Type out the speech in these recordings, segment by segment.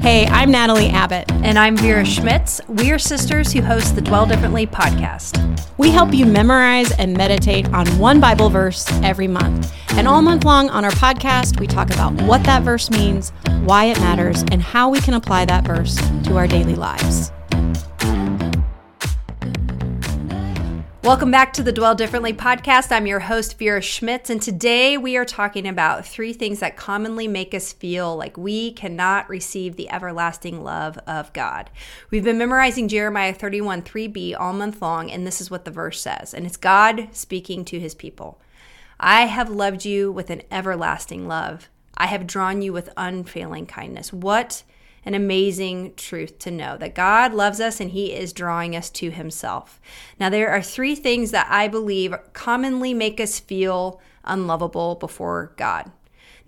Hey, I'm Natalie Abbott. And I'm Vera Schmitz. We are sisters who host the Dwell Differently podcast. We help you memorize and meditate on one Bible verse every month. And all month long on our podcast, we talk about what that verse means, why it matters, and how we can apply that verse to our daily lives. Welcome back to the Dwell Differently podcast. I'm your host, Vera Schmitz, and today we are talking about three things that commonly make us feel like we cannot receive the everlasting love of God. We've been memorizing Jeremiah 31 3b all month long, and this is what the verse says, and it's God speaking to his people. I have loved you with an everlasting love. I have drawn you with unfailing kindness. What an amazing truth to know that God loves us and He is drawing us to Himself. Now, there are three things that I believe commonly make us feel unlovable before God.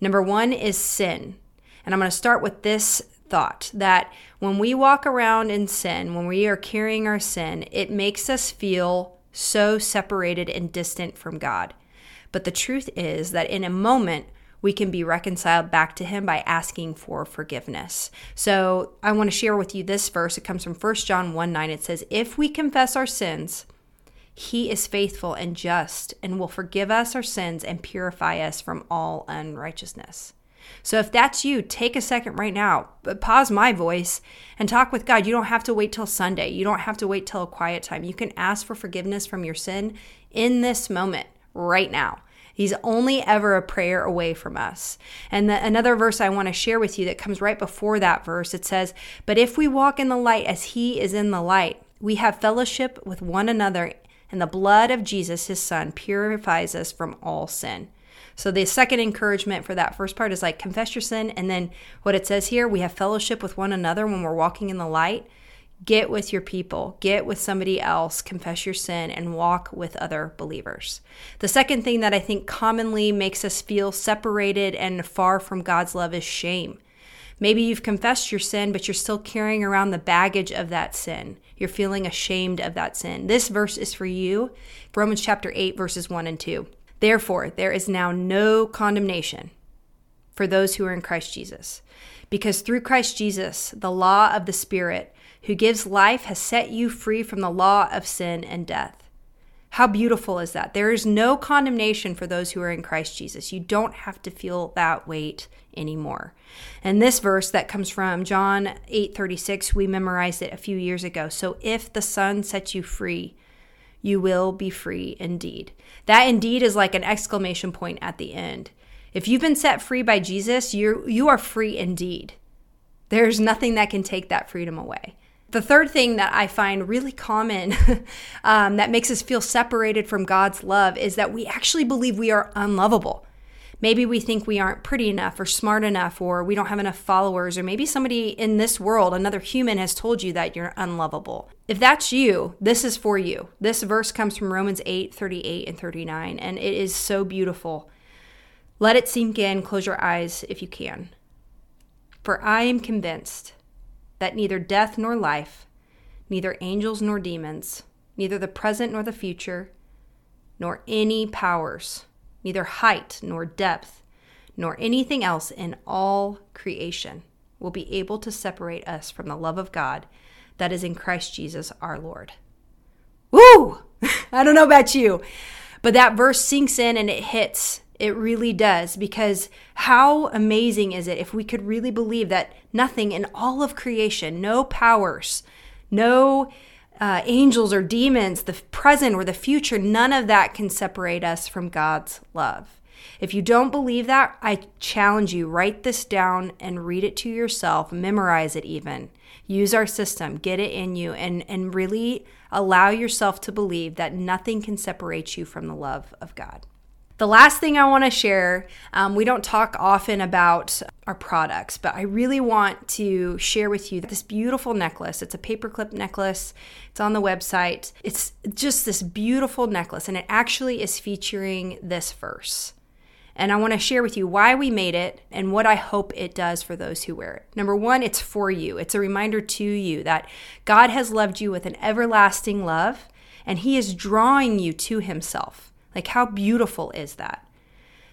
Number one is sin. And I'm going to start with this thought that when we walk around in sin, when we are carrying our sin, it makes us feel so separated and distant from God. But the truth is that in a moment, we can be reconciled back to him by asking for forgiveness. So I want to share with you this verse. It comes from 1 John 1 9. It says, If we confess our sins, he is faithful and just and will forgive us our sins and purify us from all unrighteousness. So if that's you, take a second right now, but pause my voice and talk with God. You don't have to wait till Sunday. You don't have to wait till a quiet time. You can ask for forgiveness from your sin in this moment, right now. He's only ever a prayer away from us. And the, another verse I want to share with you that comes right before that verse it says, But if we walk in the light as he is in the light, we have fellowship with one another, and the blood of Jesus, his son, purifies us from all sin. So the second encouragement for that first part is like confess your sin. And then what it says here, we have fellowship with one another when we're walking in the light. Get with your people, get with somebody else, confess your sin, and walk with other believers. The second thing that I think commonly makes us feel separated and far from God's love is shame. Maybe you've confessed your sin, but you're still carrying around the baggage of that sin. You're feeling ashamed of that sin. This verse is for you. Romans chapter 8, verses 1 and 2. Therefore, there is now no condemnation for those who are in Christ Jesus. Because through Christ Jesus, the law of the Spirit who gives life has set you free from the law of sin and death. How beautiful is that? There is no condemnation for those who are in Christ Jesus. You don't have to feel that weight anymore. And this verse that comes from John 8:36, we memorized it a few years ago. So if the Son sets you free, you will be free indeed. That indeed is like an exclamation point at the end. If you've been set free by Jesus, you you are free indeed. There's nothing that can take that freedom away. The third thing that I find really common um, that makes us feel separated from God's love is that we actually believe we are unlovable. Maybe we think we aren't pretty enough or smart enough or we don't have enough followers, or maybe somebody in this world, another human, has told you that you're unlovable. If that's you, this is for you. This verse comes from Romans 8 38 and 39, and it is so beautiful. Let it sink in. Close your eyes if you can. For I am convinced that neither death nor life, neither angels nor demons, neither the present nor the future, nor any powers, neither height nor depth, nor anything else in all creation will be able to separate us from the love of God that is in Christ Jesus our Lord. Woo! I don't know about you, but that verse sinks in and it hits it really does. Because how amazing is it if we could really believe that nothing in all of creation, no powers, no uh, angels or demons, the present or the future, none of that can separate us from God's love. If you don't believe that, I challenge you write this down and read it to yourself, memorize it even. Use our system, get it in you, and, and really allow yourself to believe that nothing can separate you from the love of God. The last thing I want to share, um, we don't talk often about our products, but I really want to share with you this beautiful necklace. It's a paperclip necklace, it's on the website. It's just this beautiful necklace, and it actually is featuring this verse. And I want to share with you why we made it and what I hope it does for those who wear it. Number one, it's for you. It's a reminder to you that God has loved you with an everlasting love, and He is drawing you to Himself. Like, how beautiful is that?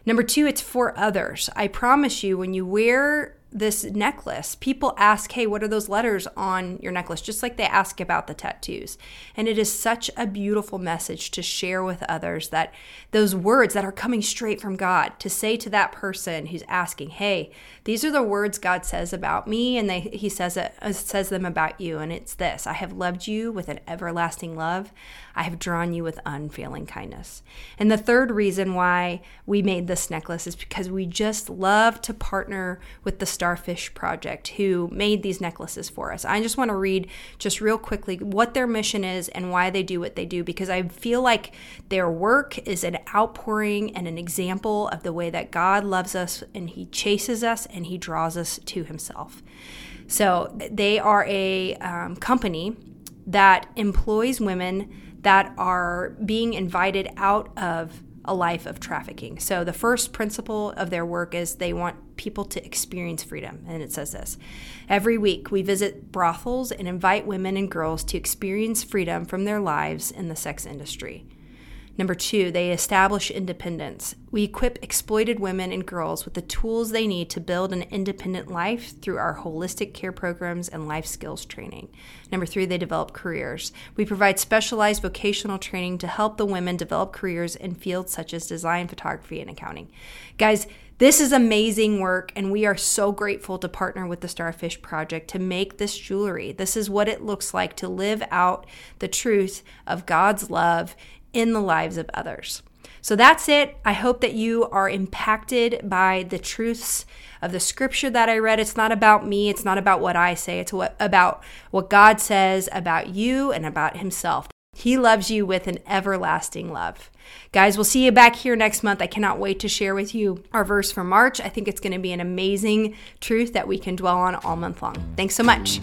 Number two, it's for others. I promise you, when you wear this necklace. People ask, hey, what are those letters on your necklace? Just like they ask about the tattoos. And it is such a beautiful message to share with others that those words that are coming straight from God, to say to that person who's asking, hey, these are the words God says about me, and they, he says, it, uh, says them about you. And it's this I have loved you with an everlasting love. I have drawn you with unfailing kindness. And the third reason why we made this necklace is because we just love to partner with the Starfish Project, who made these necklaces for us. I just want to read just real quickly what their mission is and why they do what they do, because I feel like their work is an outpouring and an example of the way that God loves us and He chases us and He draws us to Himself. So they are a um, company that employs women that are being invited out of a life of trafficking. So, the first principle of their work is they want people to experience freedom. And it says this Every week, we visit brothels and invite women and girls to experience freedom from their lives in the sex industry. Number two, they establish independence. We equip exploited women and girls with the tools they need to build an independent life through our holistic care programs and life skills training. Number three, they develop careers. We provide specialized vocational training to help the women develop careers in fields such as design, photography, and accounting. Guys, this is amazing work, and we are so grateful to partner with the Starfish Project to make this jewelry. This is what it looks like to live out the truth of God's love in the lives of others. So that's it. I hope that you are impacted by the truths of the scripture that I read. It's not about me, it's not about what I say, it's what, about what God says about you and about Himself. He loves you with an everlasting love. Guys, we'll see you back here next month. I cannot wait to share with you our verse for March. I think it's going to be an amazing truth that we can dwell on all month long. Thanks so much.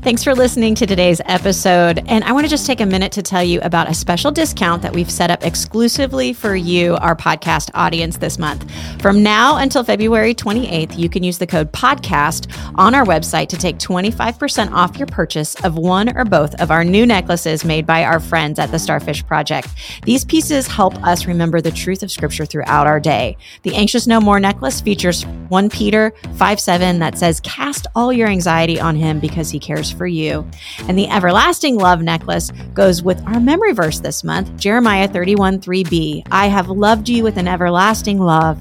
Thanks for listening to today's episode. And I want to just take a minute to tell you about a special discount that we've set up exclusively for you, our podcast audience, this month. From now until February 28th, you can use the code PODCAST on our website to take 25% off your purchase of one or both of our new necklaces made by our friends at the Starfish Project. These pieces help us remember the truth of Scripture throughout our day. The Anxious No More necklace features 1 Peter 5 7 that says, Cast all your anxiety on him because he cares for you. And the everlasting love necklace goes with our memory verse this month, Jeremiah 31 3b. I have loved you with an everlasting love.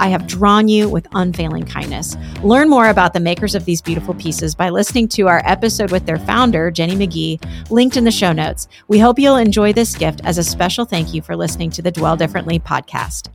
I have drawn you with unfailing kindness. Learn more about the makers of these beautiful pieces by listening to our episode with their founder, Jenny McGee, linked in the show notes. We hope you'll enjoy this gift as a special thank you for listening to the Dwell Differently podcast.